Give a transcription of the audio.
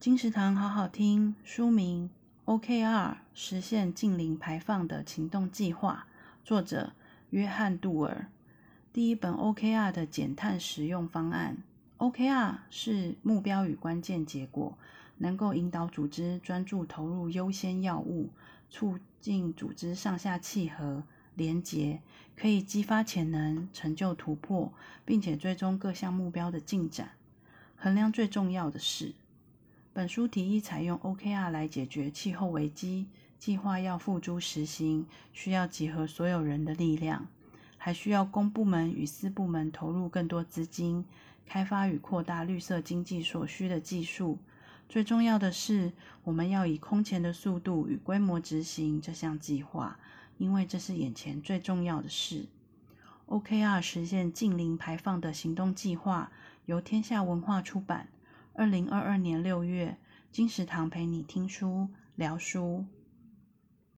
金石堂好好听，书名《OKR 实现近零排放的行动计划》，作者约翰杜尔。第一本 OKR 的减碳实用方案。OKR 是目标与关键结果，能够引导组织专注投入优先要务，促进组织上下契合。连结可以激发潜能，成就突破，并且追踪各项目标的进展。衡量最重要的是，本书提议采用 OKR 来解决气候危机。计划要付诸实行，需要集合所有人的力量，还需要公部门与私部门投入更多资金，开发与扩大绿色经济所需的技术。最重要的是，我们要以空前的速度与规模执行这项计划。因为这是眼前最重要的事。OKR 实现净零排放的行动计划由天下文化出版。二零二二年六月，金石堂陪你听书聊书。